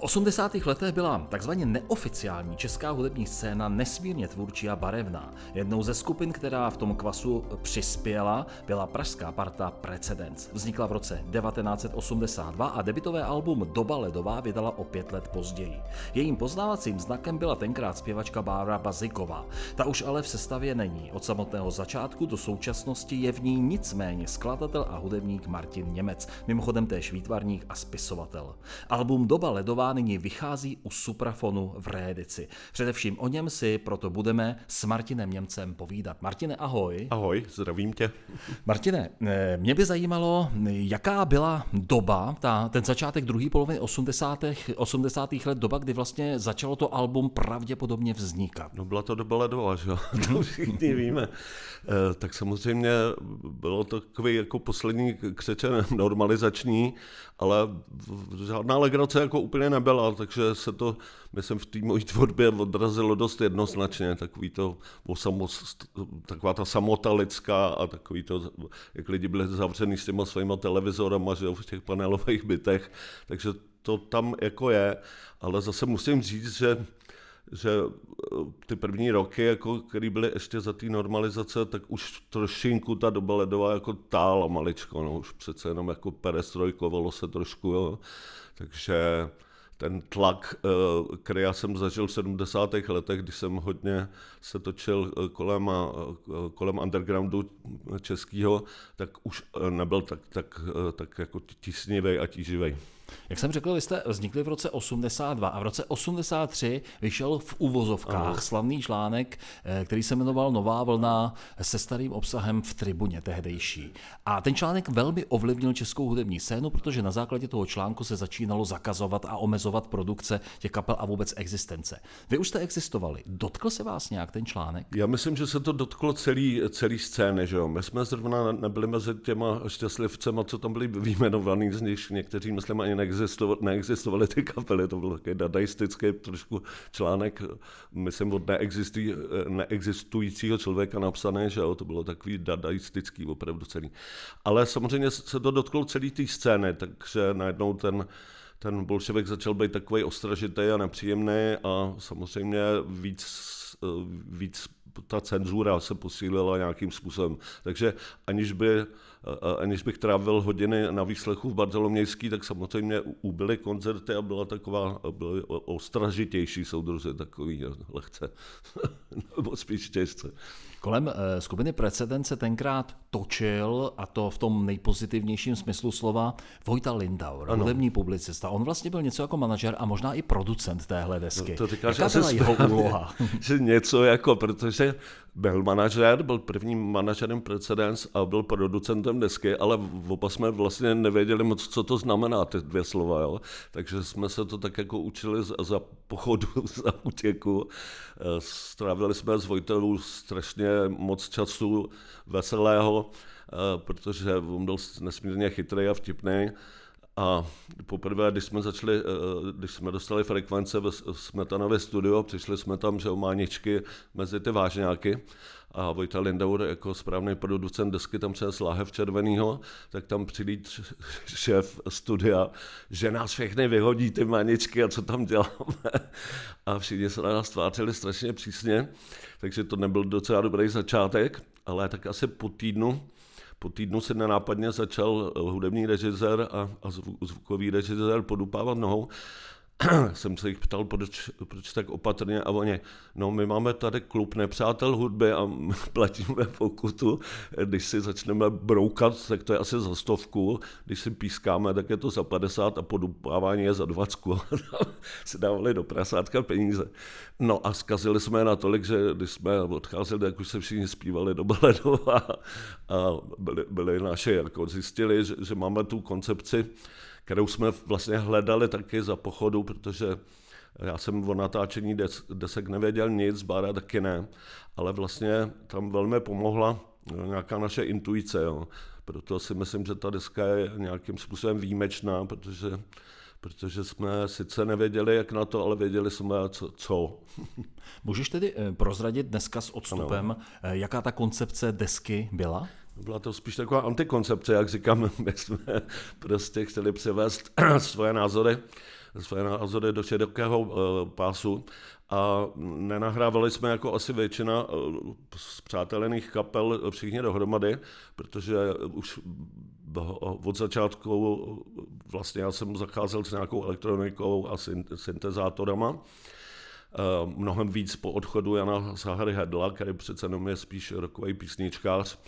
V 80. letech byla takzvaně neoficiální česká hudební scéna nesmírně tvůrčí a barevná. Jednou ze skupin, která v tom kvasu přispěla, byla pražská parta Precedence. Vznikla v roce 1982 a debitové album Doba ledová vydala o pět let později. Jejím poznávacím znakem byla tenkrát zpěvačka Bára Baziková. Ta už ale v sestavě není. Od samotného začátku do současnosti je v ní nicméně skladatel a hudebník Martin Němec, mimochodem též výtvarník a spisovatel. Album Doba ledová nyní vychází u Suprafonu v reedici. Především o něm si proto budeme s Martinem Němcem povídat. Martine, ahoj. Ahoj, zdravím tě. Martine, eh, mě by zajímalo, jaká byla doba, ta, ten začátek druhé poloviny 80. 80. let, doba, kdy vlastně začalo to album pravděpodobně vznikat. No byla to doba ledová, že jo? to všichni víme. E, tak samozřejmě bylo to takový jako poslední křeče normalizační, ale žádná legrace jako úplně nebyla, takže se to, myslím, v té mojí tvorbě odrazilo dost jednoznačně, takový to, taková ta samota lidská a takový to, jak lidi byli zavřený s těma svýma televizorama, že v těch panelových bytech, takže to tam jako je, ale zase musím říct, že že ty první roky, jako, které byly ještě za té normalizace, tak už trošinku ta doba ledová jako tála maličko, no, už přece jenom jako perestrojkovalo se trošku, jo. takže ten tlak, eh, který já jsem zažil v 70. letech, když jsem hodně se točil eh, kolem, eh, kolem undergroundu českého, tak už nebyl tak, tak, tak jako tísnivý a tíživý. Jak jsem řekl, vy jste vznikli v roce 82 a v roce 83 vyšel v uvozovkách slavný článek, eh, který se jmenoval Nová vlna se starým obsahem v tribuně tehdejší. A ten článek velmi ovlivnil českou hudební scénu, protože na základě toho článku se začínalo zakazovat a omezovat produkce těch kapel a vůbec existence. Vy už jste existovali. Dotkl se vás nějak ten článek? Já myslím, že se to dotklo celý, celý scény. Že jo? My jsme zrovna nebyli mezi těma šťastlivcema, co tam byli vyjmenovaný, z nich někteří, myslím, ani neexistovat, neexistovaly ty kapely, to byl takový dadaistický trošku článek, myslím, od neexistujícího člověka napsané, že jo, to bylo takový dadaistický opravdu celý. Ale samozřejmě se to dotklo celý té scény, takže najednou ten ten bolševik začal být takový ostražitý a nepříjemný a samozřejmě víc, víc ta cenzura se posílila nějakým způsobem. Takže aniž by aniž bych trávil hodiny na výslechu v Bartolomějský, tak samozřejmě ubyly koncerty a byla taková, byly ostražitější soudruzi, takový lehce, nebo spíš těžce. Kolem uh, skupiny Precedent se tenkrát točil, a to v tom nejpozitivnějším smyslu slova, Vojta Lindauer, hudební publicista. On vlastně byl něco jako manažer a možná i producent téhle desky. No, to říkáš Jaká byla jeho úloha? že něco jako, protože byl manažer, byl prvním manažerem Precedence a byl producentem desky, ale oba jsme vlastně nevěděli moc, co to znamená, ty dvě slova. Jo? Takže jsme se to tak jako učili za, za pochodu, za útěku. Eh, strávili jsme s Vojtelou strašně moc času veselého, eh, protože on byl nesmírně chytrý a vtipný. A poprvé, když jsme začali, eh, když jsme dostali frekvence ve Smetanově studio, přišli jsme tam, že máničky mezi ty vážňáky a Vojta Lindauer jako správný producent desky tam přes láhev červenýho, tak tam přilít šéf studia, že nás všechny vyhodí ty maničky a co tam děláme. A všichni se na nás tvářili strašně přísně, takže to nebyl docela dobrý začátek, ale tak asi po týdnu po týdnu se nenápadně začal hudební režisér a, a zvukový režisér podupávat nohou jsem se jich ptal, proč, proč tak opatrně a oni, no my máme tady klub nepřátel hudby a platíme pokutu, když si začneme broukat, tak to je asi za stovku, když si pískáme, tak je to za 50 a podupávání je za 20. si dávali do prasátka peníze. No a zkazili jsme je natolik, že když jsme odcházeli, tak už se všichni zpívali do Baledova a byli, byli naši, jako zjistili, že, že máme tu koncepci, kterou jsme vlastně hledali taky za pochodu, protože já jsem o natáčení des, desek nevěděl nic, Bára taky ne, ale vlastně tam velmi pomohla jo, nějaká naše intuice. Jo. Proto si myslím, že ta deska je nějakým způsobem výjimečná, protože protože jsme sice nevěděli, jak na to, ale věděli jsme, co. co. Můžeš tedy eh, prozradit dneska s odstupem, ano. jaká ta koncepce desky byla? Byla to spíš taková antikoncepce, jak říkám, my jsme prostě chtěli převést svoje názory, svoje názory do širokého uh, pásu a nenahrávali jsme jako asi většina z přátelených kapel všichni dohromady, protože už od začátku vlastně já jsem zacházel s nějakou elektronikou a syntezátorama. Mnohem víc po odchodu Jana Sahary Hedla, který přece jenom je spíš rokový písničkář.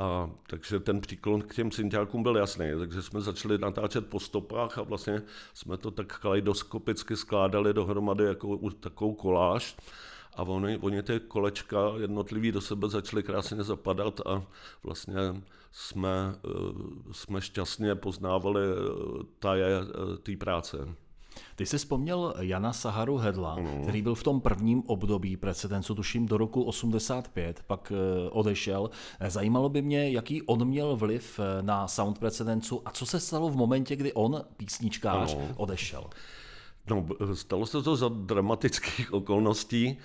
A, takže ten příklon k těm synťákům byl jasný, takže jsme začali natáčet po stopách a vlastně jsme to tak kaleidoskopicky skládali dohromady jako takovou koláž. A oni, oni ty kolečka jednotlivý do sebe začaly krásně zapadat a vlastně jsme, eh, jsme šťastně poznávali eh, taje eh, té práce. Ty jsi vzpomněl Jana Saharu Hedla, mm. který byl v tom prvním období precedencu, tuším do roku 85, pak odešel. Zajímalo by mě, jaký on měl vliv na sound precedencu a co se stalo v momentě, kdy on, písničkář, odešel. No, stalo se to za dramatických okolností.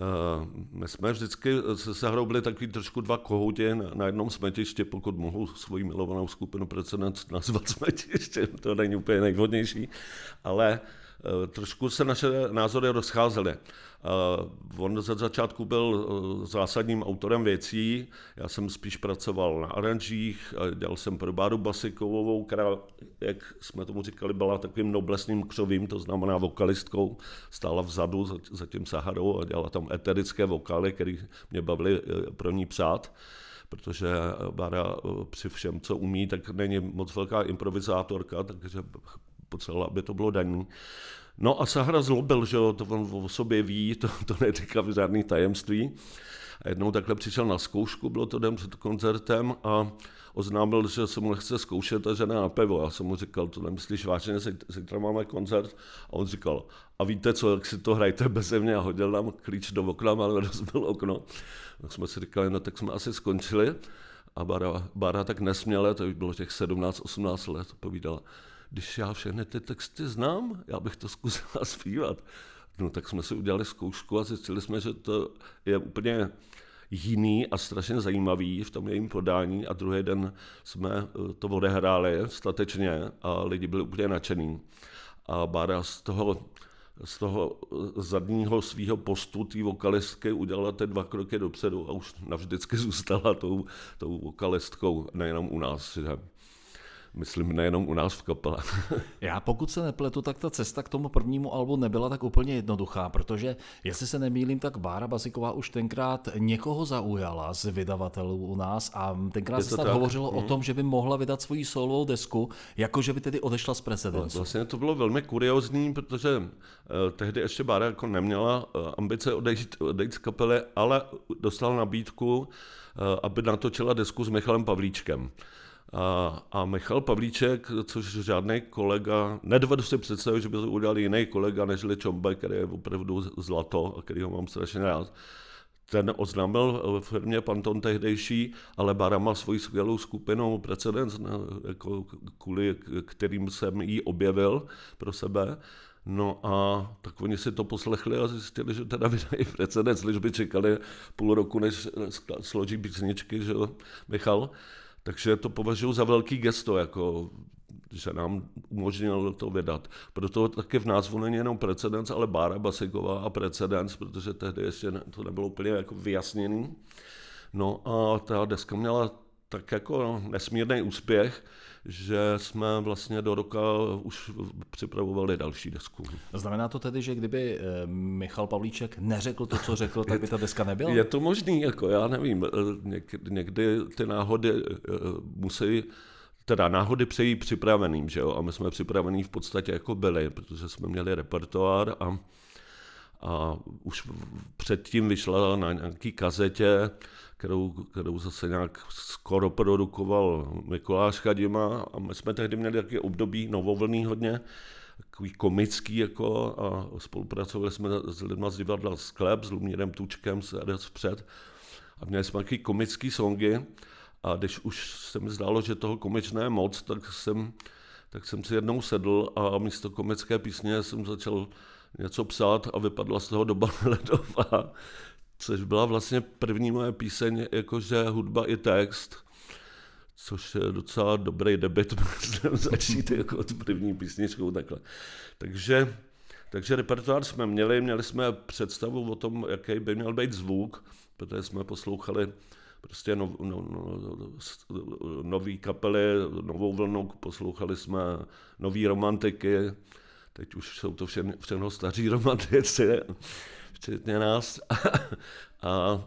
Uh, my jsme vždycky se Sahrou byli takový trošku dva kohouti na, jednom smetišti, pokud mohu svoji milovanou skupinu Precedent nazvat smetiště, to není úplně nejvhodnější, ale uh, trošku se naše názory rozcházely. Uh, on za začátku byl uh, zásadním autorem věcí, já jsem spíš pracoval na aranžích, dělal jsem pro Báru Basikovou, která, jak jsme tomu říkali, byla takovým noblesným křovým, to znamená vokalistkou, stála vzadu za, tím Saharou a dělala tam eterické vokály, které mě bavily pro ní přát protože Bára při všem, co umí, tak není moc velká improvizátorka, takže potřebovala, aby to bylo daní. No a Sahara zlobil, že jo, to on o sobě ví, to, to neříká žádný tajemství. A jednou takhle přišel na zkoušku, bylo to den před koncertem a oznámil, že se mu nechce zkoušet a že ne na pivo. Já jsem mu říkal, to nemyslíš vážně, zítra máme koncert. A on říkal, a víte co, jak si to hrajte bez mě a hodil nám klíč do okna, ale rozbil okno. Tak jsme si říkali, no tak jsme asi skončili. A Bara, Bara tak nesměle, to bylo těch 17-18 let, povídala, když já všechny ty texty znám, já bych to zkusila zpívat. No tak jsme si udělali zkoušku a zjistili jsme, že to je úplně jiný a strašně zajímavý v tom jejím podání a druhý den jsme eh, to odehráli statečně a lidi byli úplně nadšený. A Bára z toho, z toho eh, zadního svého postu té vokalistky udělala ty dva kroky dopředu a už navždycky zůstala tou, tou vokalistkou, nejenom u nás. Že? Myslím nejenom u nás v kapele. Já pokud se nepletu, tak ta cesta k tomu prvnímu albu nebyla tak úplně jednoduchá, protože jestli se nemýlím, tak Bára Basiková už tenkrát někoho zaujala z vydavatelů u nás a tenkrát se snad hovořilo hmm. o tom, že by mohla vydat svoji solovou desku, jakože by tedy odešla z precedencu. Vlastně to bylo velmi kuriozní, protože uh, tehdy ještě Bára jako neměla uh, ambice odejít, odejít z kapely, ale dostala nabídku, uh, aby natočila desku s Michalem Pavlíčkem. A, a Michal Pavlíček, což žádný kolega, nedovedu si představit, že by to udělal jiný kolega než Čombe, který je opravdu zlato a který ho mám strašně rád. Ten oznámil v firmě Panton tehdejší, ale Bara má svoji skvělou skupinu Precedence, jako kvůli kterým jsem ji objevil pro sebe. No a tak oni si to poslechli a zjistili, že teda vydají precedens, když by čekali půl roku, než složí písničky, že Michal. Takže to považuji za velký gesto, jako že nám umožnil to vydat. Proto taky v názvu není jenom precedens, ale Bára Basiková a precedens, protože tehdy ještě to nebylo úplně jako vyjasněný. No a ta deska měla tak jako nesmírný úspěch, že jsme vlastně do roka už připravovali další desku. Znamená to tedy, že kdyby eh, Michal Pavlíček neřekl to, co řekl, tak by ta deska nebyla? Je to možný, jako já nevím, eh, někdy ty náhody eh, musí teda náhody přejí připraveným, že jo, a my jsme připravení v podstatě jako byli, protože jsme měli repertoár a, a už předtím vyšla na nějaký kazetě kterou, kterou zase nějak skoro produkoval Mikuláš Chadima a my jsme tehdy měli taky období novovlný hodně, takový komický jako a spolupracovali jsme s lidmi z divadla Sklep, s Lumírem Tučkem, s RS Vpřed. A měli jsme takový komický songy. A když už se mi zdálo, že toho komičné moc, tak jsem, tak jsem si jednou sedl a místo komické písně jsem začal něco psát a vypadla z toho doba ledová, což byla vlastně první moje píseň, jakože hudba i text, což je docela dobrý debit, začít jako od první písničkou takhle. Takže, takže repertoár jsme měli, měli jsme představu o tom, jaký by měl být zvuk, protože jsme poslouchali prostě no, no, no, nový kapely, novou vlnu, poslouchali jsme nový romantiky, teď už jsou to všechno staří romantici, včetně nás. a, a,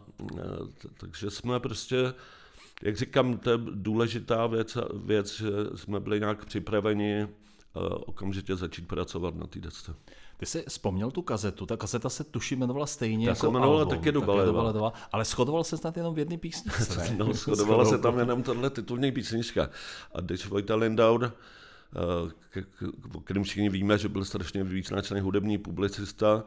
takže jsme prostě, jak říkám, to je důležitá věc, věc že jsme byli nějak připraveni okamžitě začít pracovat na té desce. Ty jsi vzpomněl tu kazetu, ta kazeta se tuší jmenovala stejně Ta jako se jmenovala album, taky Dobaledová. ale shodoval se snad jenom v jedné písničce? No, shodovala se tam jenom tohle titulní písnička. A když Vojta Lindauer, eh, o kterém všichni víme, že byl strašně význačný hudební publicista,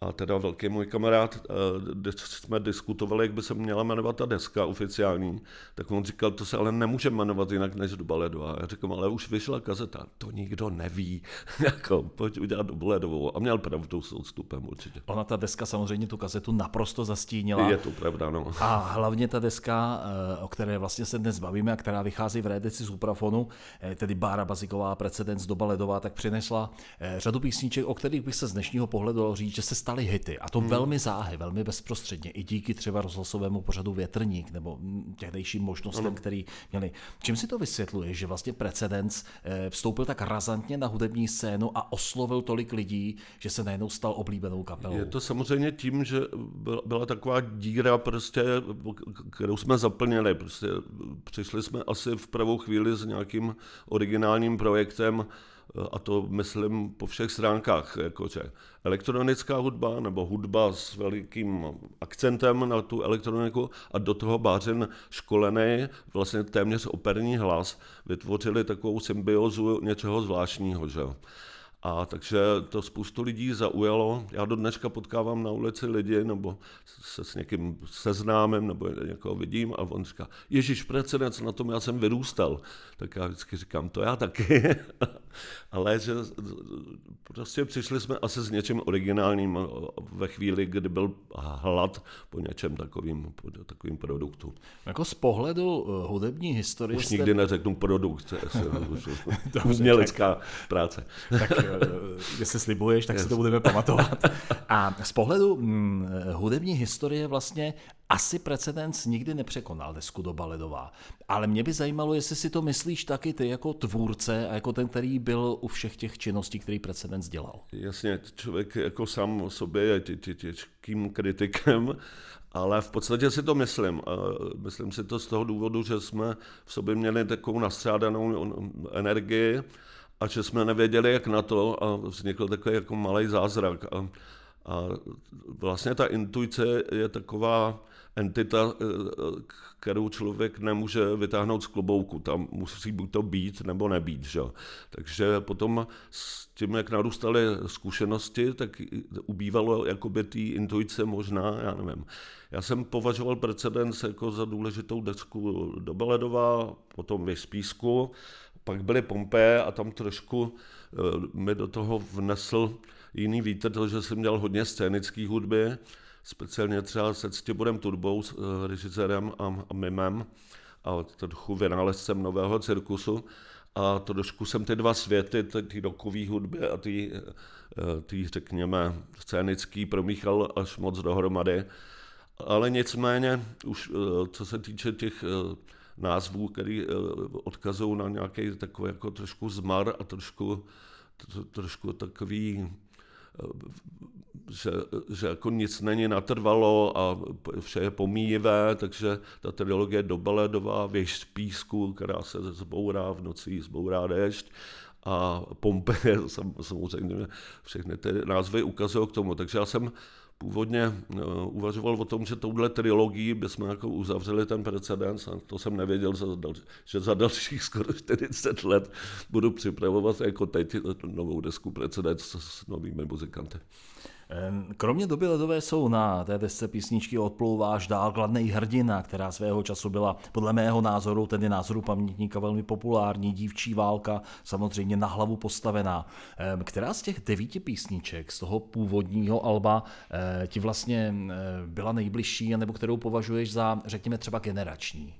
a teda velký můj kamarád, eh, když jsme diskutovali, jak by se měla jmenovat ta deska oficiální, tak on říkal, to se ale nemůže jmenovat jinak než do baledu. A já říkám, ale už vyšla kazeta, to nikdo neví, jako, pojď udělat do baledovou. A měl pravdu s odstupem určitě. Ona ta deska samozřejmě tu kazetu naprosto zastínila. Je to pravda, no. A hlavně ta deska, eh, o které vlastně se dnes bavíme a která vychází v reedici z Uprafonu, eh, tedy Bára Baziková, precedens doba ledová, tak přinesla řadu písniček, o kterých bych se z dnešního pohledu říct, že se staly hity. A to hmm. velmi záhy, velmi bezprostředně. I díky třeba rozhlasovému pořadu Větrník nebo těhdejším možnostem, hmm. který měli. Čím si to vysvětluje, že vlastně precedens eh, vstoupil tak razantně na hudební scénu a oslovil tolik lidí, že se najednou stal oblíbenou kapelou? Je to samozřejmě tím, že byla taková díra, prostě, kterou jsme zaplnili. Prostě přišli jsme asi v pravou chvíli s nějakým originálním projektem, a to myslím po všech stránkách, jakože elektronická hudba nebo hudba s velikým akcentem na tu elektroniku a do toho bářen školený, vlastně téměř operní hlas, vytvořili takovou symbiozu něčeho zvláštního. Že? A takže to spoustu lidí zaujalo. Já do dneška potkávám na ulici lidi, nebo se s někým seznámem, nebo někoho vidím a on říká, Ježíš, precedens, na tom já jsem vyrůstal. Tak já vždycky říkám, to já taky. Ale že prostě přišli jsme asi s něčím originálním ve chvíli, kdy byl hlad po něčem takovým, po takovým produktu. Jako z pohledu eh, hudební historie Už jste... nikdy neřeknu produkt, umělecká práce. tak eh, jestli slibuješ, tak si to budeme pamatovat. A z pohledu hm, hudební historie vlastně asi precedens nikdy nepřekonal desku do Baledová. Ale mě by zajímalo, jestli si to myslíš taky ty jako tvůrce a jako ten, který byl u všech těch činností, který precedens dělal. Jasně, člověk jako sám o sobě je těžkým kritikem, ale v podstatě si to myslím. Myslím si to z toho důvodu, že jsme v sobě měli takovou nastrádanou energii a že jsme nevěděli, jak na to a vznikl takový jako malý zázrak. A, a vlastně ta intuice je taková entita, eh, kterou člověk nemůže vytáhnout z klobouku. Tam musí buď to být, nebo nebýt. Že? Takže potom s tím, jak narůstaly zkušenosti, tak ubývalo jakoby té intuice možná, já nevím. Já jsem považoval precedens jako za důležitou desku do Beledova, potom Vyspísku, pak byly Pompeje a tam trošku eh, mi do toho vnesl jiný vítr, to, že jsem dělal hodně scénické hudby, speciálně třeba se Ctiborem Turbou, s eh, režisérem a, a mimem a trochu vynálezcem nového cirkusu. A trošku jsem ty dva světy, ty rokový hudby a ty, eh, ty, řekněme, scénický promíchal až moc dohromady. Ale nicméně, už co se týče těch názvů, který eh, odkazují na nějaký takový jako trošku zmar a trošku, trošku takový eh, že, že jako nic není natrvalo a vše je pomíjivé, takže ta trilogie Dobaledová, Věž z písku, která se zbourá v noci, zbourá déšť, a Pompeje, samozřejmě všechny ty názvy ukazují k tomu. Takže já jsem původně uh, uvažoval o tom, že touhle trilogii bychom jako uzavřeli ten precedens a to jsem nevěděl, že za dalších skoro 40 let budu připravovat jako teď novou desku precedens s novými muzikanty. Kromě doby ledové jsou na té desce písničky Odplouváš dál kladnej hrdina, která svého času byla podle mého názoru, tedy názoru pamětníka, velmi populární, dívčí válka, samozřejmě na hlavu postavená. Která z těch devíti písniček z toho původního alba eh, ti vlastně eh, byla nejbližší, nebo kterou považuješ za, řekněme, třeba generační?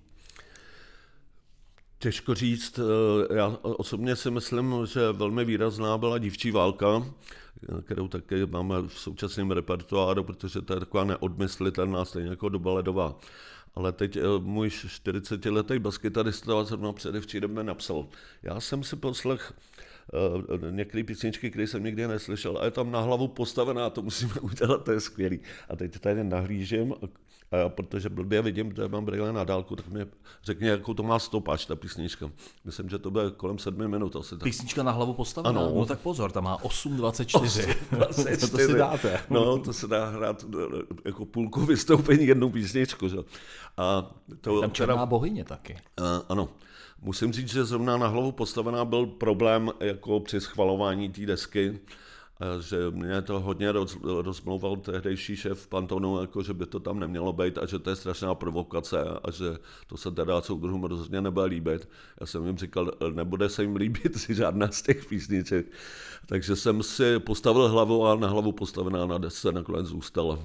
Těžko říct. Eh, já osobně si myslím, že velmi výrazná byla dívčí válka, kterou také máme v současném repertoáru, protože to je taková neodmyslitelná, stejně jako doba ledová. Ale teď eh, můj 40-letý baskytarista zrovna předevčírem mi napsal. Já jsem si poslech některé písničky, které jsem nikdy neslyšel a je tam na hlavu postavená, to musíme udělat, to je skvělý. A teď tady nahlížím a já, protože blbě vidím, že mám brýle na dálku, tak mi řekni, jakou to má stopáč, ta písnička. Myslím, že to bude kolem sedmi minut asi. Tak. Písnička na hlavu postavená? Ano. No tak pozor, tam má 8.24. 8.24. to si dáte. No, to se dá hrát jako půlku vystoupení jednou písničku. Že? A to, tam černá teda, bohyně taky. Uh, ano. Musím říct, že zrovna na hlavu postavená byl problém jako při schvalování té desky, že mě to hodně roz, rozmlouval tehdejší šéf Pantonu, jako že by to tam nemělo být a že to je strašná provokace a že to se teda soudruhům rozhodně nebude líbit. Já jsem jim říkal, nebude se jim líbit si žádná z těch písniček. Takže jsem si postavil hlavu a na hlavu postavená na desce nakonec zůstala.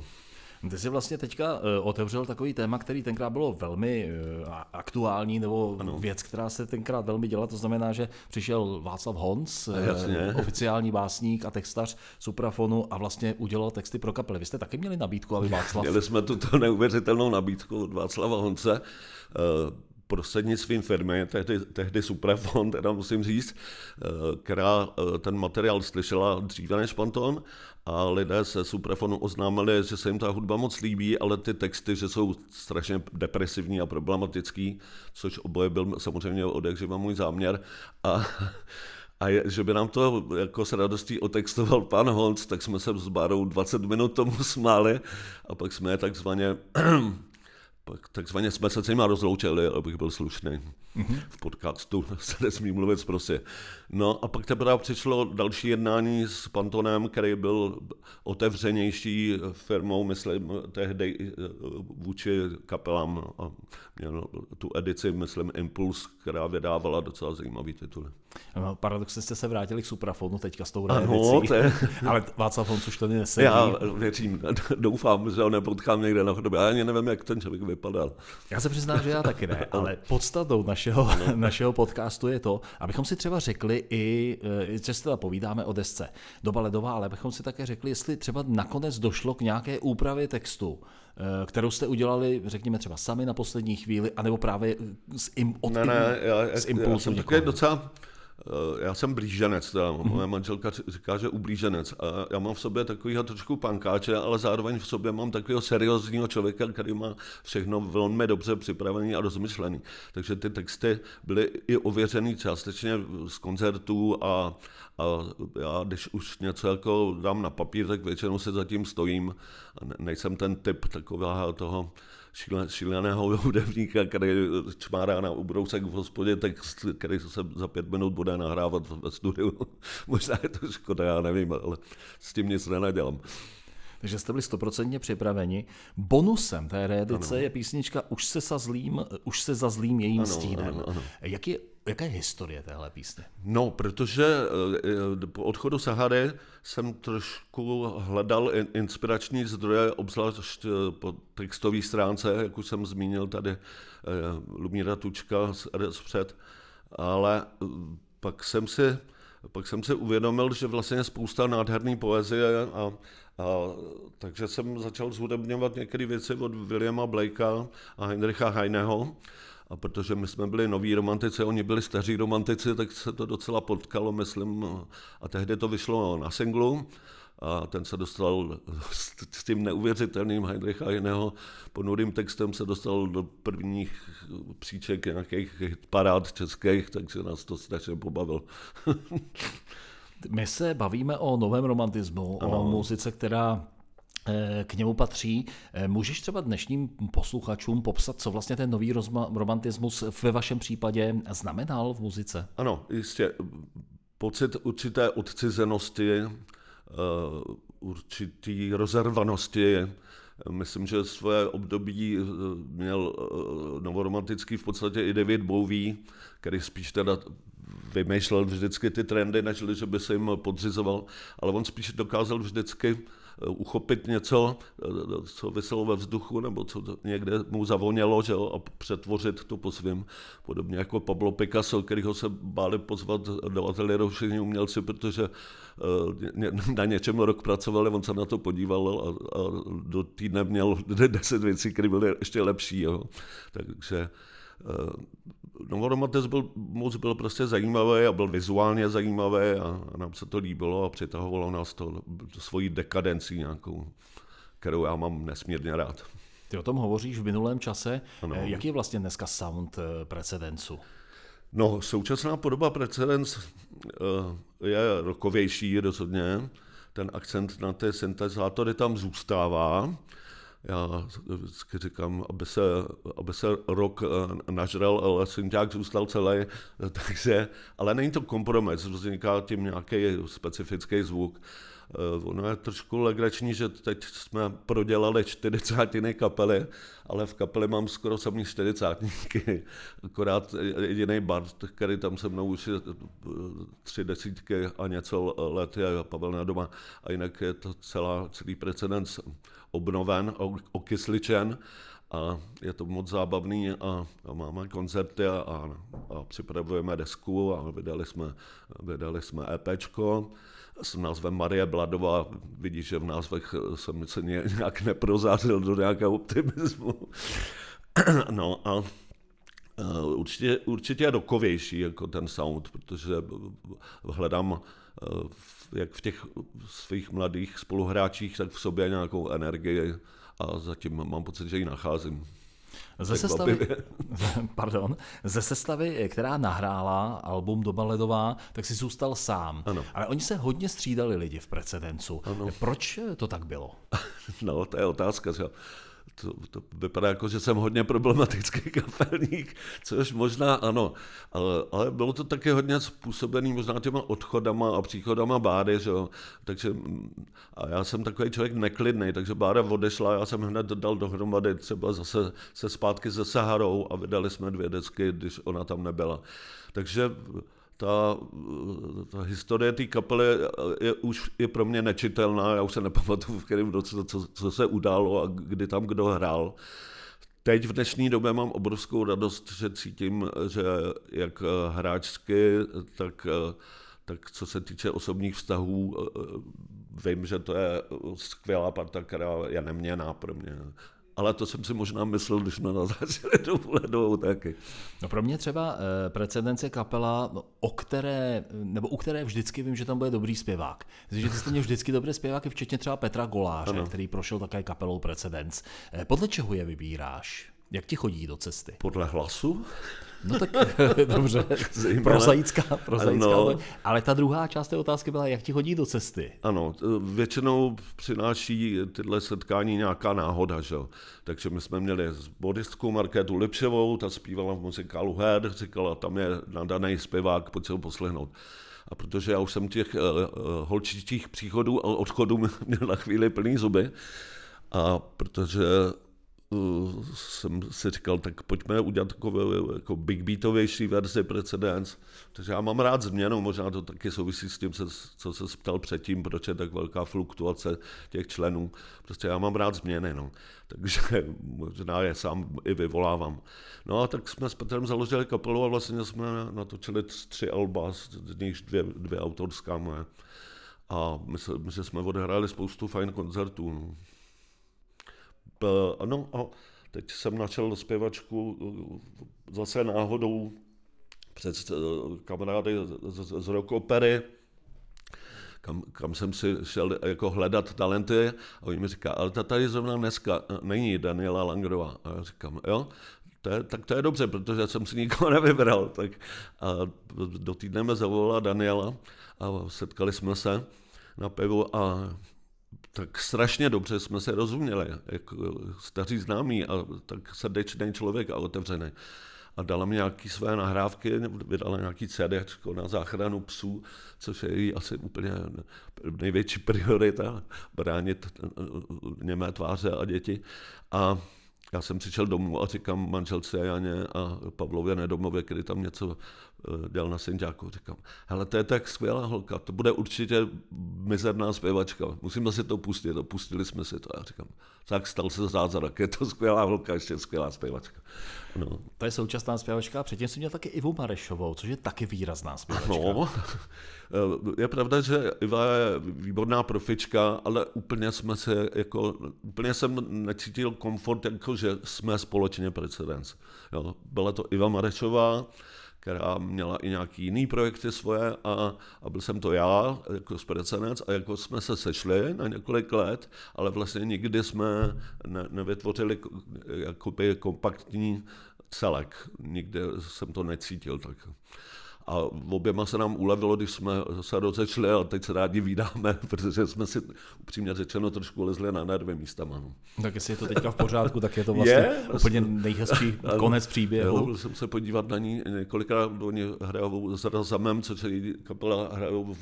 Ty jsi vlastně teďka eh, otevřel takový téma, který tenkrát bylo velmi eh, aktuální, nebo ano. věc, která se tenkrát velmi dělala, to znamená, že přišel Václav Honc, eh, Jasně. oficiální básník a textař Suprafonu a vlastně udělal texty pro kapely. Vy jste taky měli nabídku, aby Václav... Měli jsme tuto neuvěřitelnou nabídku od Václava Honce prostřednictvím firmy, tehdy, tehdy Suprafon, teda musím říct, která ten materiál slyšela dříve než Panton a lidé se Suprafonu oznámili, že se jim ta hudba moc líbí, ale ty texty, že jsou strašně depresivní a problematický, což oboje byl samozřejmě odehřiva můj záměr. A, a je, že by nám to jako s radostí otextoval pan Holc, tak jsme se s Bárou 20 minut tomu smáli a pak jsme takzvaně pak takzvaně jsme se s nimi rozloučili, abych byl slušný. Mm-hmm. V podcastu se nesmí mluvit prostě. No a pak teprve přišlo další jednání s Pantonem, který byl otevřenější firmou, myslím, tehdy eh, vůči kapelám a měl tu edici, myslím, Impuls, která vydávala docela zajímavý tituly. No, paradoxně jste se vrátili k Suprafonu teďka s tou ano, to je... ale Václav Honc už tady nesedí. Já věřím, doufám, že ho nepotkám někde na chodbě. Já ani nevím, jak ten člověk vypadal. Já se přiznám, že já taky ne, ale podstatou našeho, našeho podcastu je to, abychom si třeba řekli i, se teda povídáme o desce Doba ledová, ale abychom si také řekli, jestli třeba nakonec došlo k nějaké úpravě textu, eh, kterou jste udělali, řekněme třeba sami na poslední chvíli, anebo právě z, im, od, ne, ne, já, z impulsu. Já jsem takový docela já jsem blíženec, teda. Moje manželka říká, že ublíženec. A já mám v sobě takového trošku pankáče, ale zároveň v sobě mám takového seriózního člověka, který má všechno velmi dobře připravený a rozmyšlený. Takže ty texty byly i ověřený částečně z koncertů a, a já, když už něco jako dám na papír, tak většinou se zatím stojím. Nejsem ten typ takového toho šíleného hudebníka, který čmárá na ubrousek v hospodě text, který se za pět minut bude nahrávat ve studiu. Možná je to škoda, já nevím, ale s tím nic nenadělám. Takže jste byli stoprocentně připraveni. Bonusem té reedice ano. je písnička Už se za zlým, už se za zlým jejím ano, stínem. Ano, ano. Jak je Jaká je historie téhle písně? No, protože eh, po odchodu Sahary jsem trošku hledal inspirační zdroje, obzvlášť eh, po textové stránce, jak už jsem zmínil tady eh, Lumíra Tučka z RS před, ale pak jsem si pak jsem si uvědomil, že vlastně je spousta nádherné poezie a, a takže jsem začal zhudebňovat některé věci od Williama Blakea a Heinricha Heineho a protože my jsme byli noví romantici, oni byli staří romantici, tak se to docela potkalo, myslím, a tehdy to vyšlo na singlu a ten se dostal s tím neuvěřitelným Heinricha jiného ponurým textem se dostal do prvních příček nějakých parád českých, takže nás to strašně pobavil. My se bavíme o novém romantismu, ano. o muzice, která Eh, k němu patří. Eh, můžeš třeba dnešním posluchačům popsat, co vlastně ten nový romantismus ve vašem případě znamenal v muzice? Ano, jistě. Pocit určité odcizenosti, eh, určitý rozervanosti. Myslím, že své období eh, měl eh, novoromantický v podstatě i David Bowie, který spíš teda vymýšlel vždycky ty trendy, než že by se jim podřizoval, ale on spíš dokázal vždycky uchopit něco, eh, co vyselo ve vzduchu, nebo co někde mu zavonělo, že jo, a přetvořit to po svým. Podobně jako Pablo Picasso, kterýho se báli pozvat do ateliéru všichni umělci, protože eh, na něčem rok pracovali, on se na to podíval a, a do týdne měl deset věcí, které byly ještě lepší. Jo. Takže Novoromatis byl, moc byl prostě zajímavý a byl vizuálně zajímavý a, a nám se to líbilo a přitahovalo nás to, to svojí dekadencí nějakou, kterou já mám nesmírně rád. Ty o tom hovoříš v minulém čase. Ano. Eh, jaký je vlastně dneska sound eh, precedencu? No, současná podoba precedens eh, je rokovější rozhodně. Ten akcent na ty syntezátory tam zůstává já vždycky říkám, aby se, aby se rok eh, nažral, ale synťák zůstal celý, takže, ale není to kompromis, vzniká tím nějaký specifický zvuk. Eh, ono je trošku legrační, že teď jsme prodělali čtyřicátiny kapely, ale v kapeli mám skoro samý čtyřicátníky. Akorát jediný bar, který tam se mnou už je eh, tři desítky a něco let je Pavel Nadoma. A jinak je to celá, celý precedens obnoven, okysličen a je to moc zábavný a, a máme koncerty a, a, a připravujeme desku a vydali jsme, vydali jsme EPčko s názvem Marie Bladová. Vidíš, že v názvech jsem se nějak neprozářil do nějakého optimismu. no a určitě, určitě je dokovější jako ten sound, protože hledám jak v těch svých mladých spoluhráčích, tak v sobě nějakou energii a zatím mám pocit, že ji nacházím. Ze sestavy, pardon, ze sestavy, která nahrála album Doba ledová, tak si zůstal sám. Ano. Ale oni se hodně střídali lidi v precedencu. Ano. Proč to tak bylo? No, to je otázka. Že? To, to vypadá jako, že jsem hodně problematický kapelník, což možná ano, ale, ale bylo to taky hodně způsobený možná těma odchodama a příchodama Báry, že jo? takže a já jsem takový člověk neklidný, takže Bára odešla, já jsem hned dal dohromady třeba zase se zpátky se Saharou a vydali jsme dvě desky, když ona tam nebyla. Takže ta, ta historie té kapely je už je pro mě nečitelná, já už se nepamatuju, v kterém roce, co, co se událo a kdy tam kdo hrál. Teď v dnešní době mám obrovskou radost, že cítím, že jak hráčsky, tak, tak co se týče osobních vztahů, vím, že to je skvělá parta, která je neměná pro mě ale to jsem si možná myslel, když jsme natáčeli do ledovou taky. No pro mě třeba e, precedence kapela, no, o které, nebo u které vždycky vím, že tam bude dobrý zpěvák. Že ty jste měl vždycky dobré zpěváky, včetně třeba Petra Goláře, ano. který prošel také kapelou Precedence. E, podle čeho je vybíráš? Jak ti chodí do cesty? Podle hlasu? No tak dobře, prozaická, prozaická no. ale ta druhá část té otázky byla, jak ti hodí do cesty. Ano, většinou přináší tyhle setkání nějaká náhoda, že? takže my jsme měli bodistku Markétu Lipševou, ta zpívala v muzikálu Head, říkala, tam je nadaný zpěvák, pojď se ho poslechnout. A protože já už jsem těch uh, holčičích příchodů a odchodů měl na chvíli plný zuby, a protože jsem si říkal, tak pojďme udělat takovou jako big beatovější verzi Precedence, takže já mám rád změnu, možná to taky souvisí s tím, co se ptal předtím, proč je tak velká fluktuace těch členů, prostě já mám rád změny, no. takže možná je sám i vyvolávám. No a tak jsme s Petrem založili kapelu a vlastně jsme natočili tři alba, z nich dvě, dvě autorská moje. A myslím, že jsme odehráli spoustu fajn koncertů. No. Ano, a teď jsem načal zpěvačku eh, zase náhodou před eh, kamarády z, z rock opery, kam, kam jsem si šel jako hledat talenty a oni mi říká, ale ta tady zrovna dneska eh, není Daniela Langrová. A já říkám, jo, to je, tak to je dobře, protože jsem si nikoho nevybral. Tak a do týdne mě zavolala Daniela a setkali jsme se na pivu a tak strašně dobře jsme se rozuměli, jako staří známí a tak srdečný člověk a otevřený. a dala mi nějaké své nahrávky, vydala nějaký CD na záchranu psů, což je její asi úplně největší priorita, bránit němé tváře a děti. A já jsem přišel domů a říkám manželce Janě a Pavlově Nedomově, který tam něco eh, dělal na Senďáku, říkám, hele, to je tak skvělá holka, to bude určitě mizerná zpěvačka, musíme si to pustit, a pustili jsme si to. A já říkám, tak stal se zázrak, je to skvělá holka, ještě skvělá zpěvačka. No. To je současná zpěvačka, předtím jsem měl taky Ivu Marešovou, což je taky výrazná zpěvačka. No, je pravda, že Iva je výborná profička, ale úplně jsme se jako, úplně jsem necítil komfort, jako že jsme společně precedens. Jo, byla to Iva Marešová, která měla i nějaký jiný projekty svoje a, a byl jsem to já jako sprecenec a jako jsme se sešli na několik let, ale vlastně nikdy jsme ne, nevytvořili jakoby kompaktní celek. Nikdy jsem to necítil tak. A oběma se nám ulevilo, když jsme se rozešli a teď se rádi vydáme, protože jsme si upřímně řečeno trošku lezli na nervy místama. No. Tak jestli je to teďka v pořádku, tak je to vlastně je, úplně nejhezčí konec příběhu. Já byl jsem se podívat na ní několikrát, oni hrajou s Razamem, což je kapela hrajou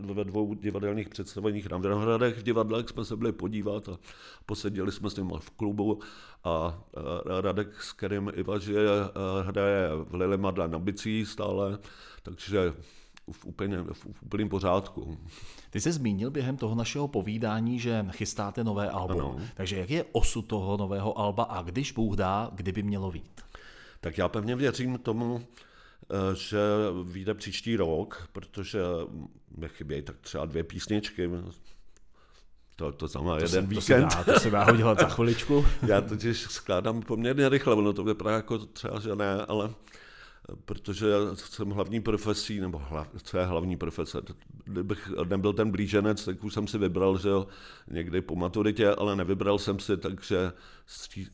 ve dvou divadelních představeních na Vinohradech v divadlech, jsme se byli podívat a poseděli jsme s ním v klubu a Radek, s kterým Iva žije, hraje v Lili Madle na bicí stále, takže v, úplně, v úplném pořádku. Ty jsi zmínil během toho našeho povídání, že chystáte nové album. Ano. Takže jak je osud toho nového alba a když Bůh dá, kdyby mělo vít? Tak já pevně věřím tomu, eh, že vyjde příští rok, protože mi chybějí tak třeba dvě písničky, to, to znamená to jeden se, víkend. To se, dá, to se dá udělat za chviličku. Já totiž skládám poměrně rychle, ono to vypadá jako třeba, že ne, ale protože jsem hlavní profesí, nebo hlav, co je hlavní profese, kdybych nebyl ten blíženec, tak už jsem si vybral, že jo, někdy po maturitě, ale nevybral jsem si, takže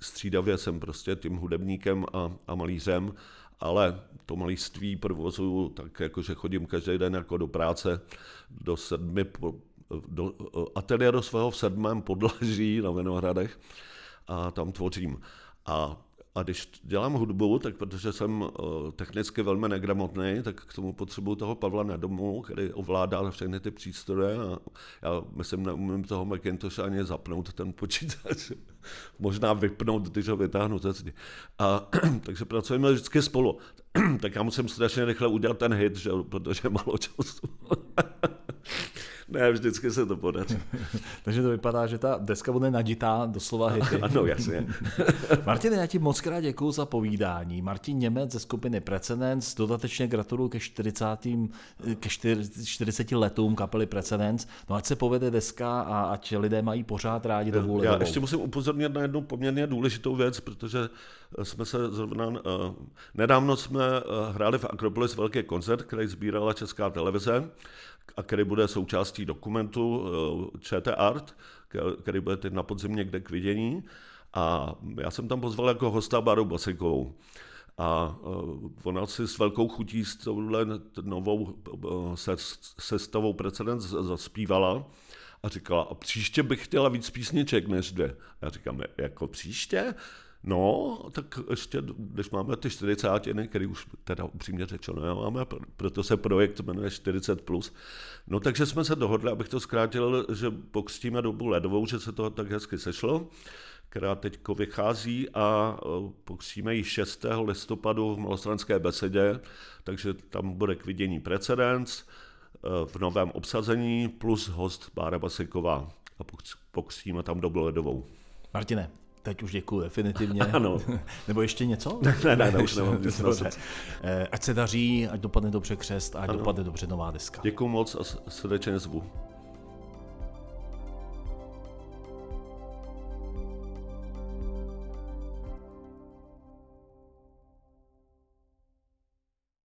střídavě jsem prostě tím hudebníkem a, a malířem, ale to malířství provozuju tak, jako že chodím každý den jako do práce do sedmi do ateliéru svého v sedmém podlaží na Vinohradech a tam tvořím. A a když dělám hudbu, tak protože jsem uh, technicky velmi negramotný, tak k tomu potřebuju toho Pavla Nedomu, který ovládá všechny ty přístroje a já myslím, neumím toho Macintosha ani zapnout ten počítač. Možná vypnout, když ho vytáhnu ze zdi. A takže pracujeme vždycky spolu. tak já musím strašně rychle udělat ten hit, že, protože málo času. Ne, vždycky se to podaří. Takže to vypadá, že ta deska bude naditá doslova hity. ano, jasně. Martin, já ti moc krát děkuji za povídání. Martin Němec ze skupiny Precedence, dodatečně gratuluju ke 40. ke 40 letům kapely Precedence. No ať se povede deska a ať lidé mají pořád rádi dobu Já ještě musím upozornit na jednu poměrně důležitou věc, protože jsme se zrovna, uh, nedávno jsme uh, hráli v Akropolis velký koncert, který sbírala Česká televize a který bude součástí dokumentu uh, ČT Art, který bude teď na podzim někde k vidění. A já jsem tam pozval jako hosta Baru Basikovou. A uh, ona si s velkou chutí s touhle novou uh, sestavou precedens zaspívala a říkala, a příště bych chtěla víc písniček než dvě. Já říkám, jako příště? No, tak ještě, když máme ty 40, který už teda upřímně řečeno nemáme, proto se projekt jmenuje 40+, plus, no takže jsme se dohodli, abych to zkrátil, že pokřtíme dobu ledovou, že se to tak hezky sešlo, která teď vychází a pokřtíme ji 6. listopadu v Malostranské besedě, takže tam bude k vidění precedens v novém obsazení plus host Bára Basiková a pokřtíme tam dobu ledovou. Martine, Teď už děkuji, definitivně. Ano. Nebo ještě něco? Ne, ne, ne, ne už nemám nic eh, Ať se daří, ať dopadne dobře křest a ať ano. dopadne dobře nová deska. Děkuji moc a srdečně zvu.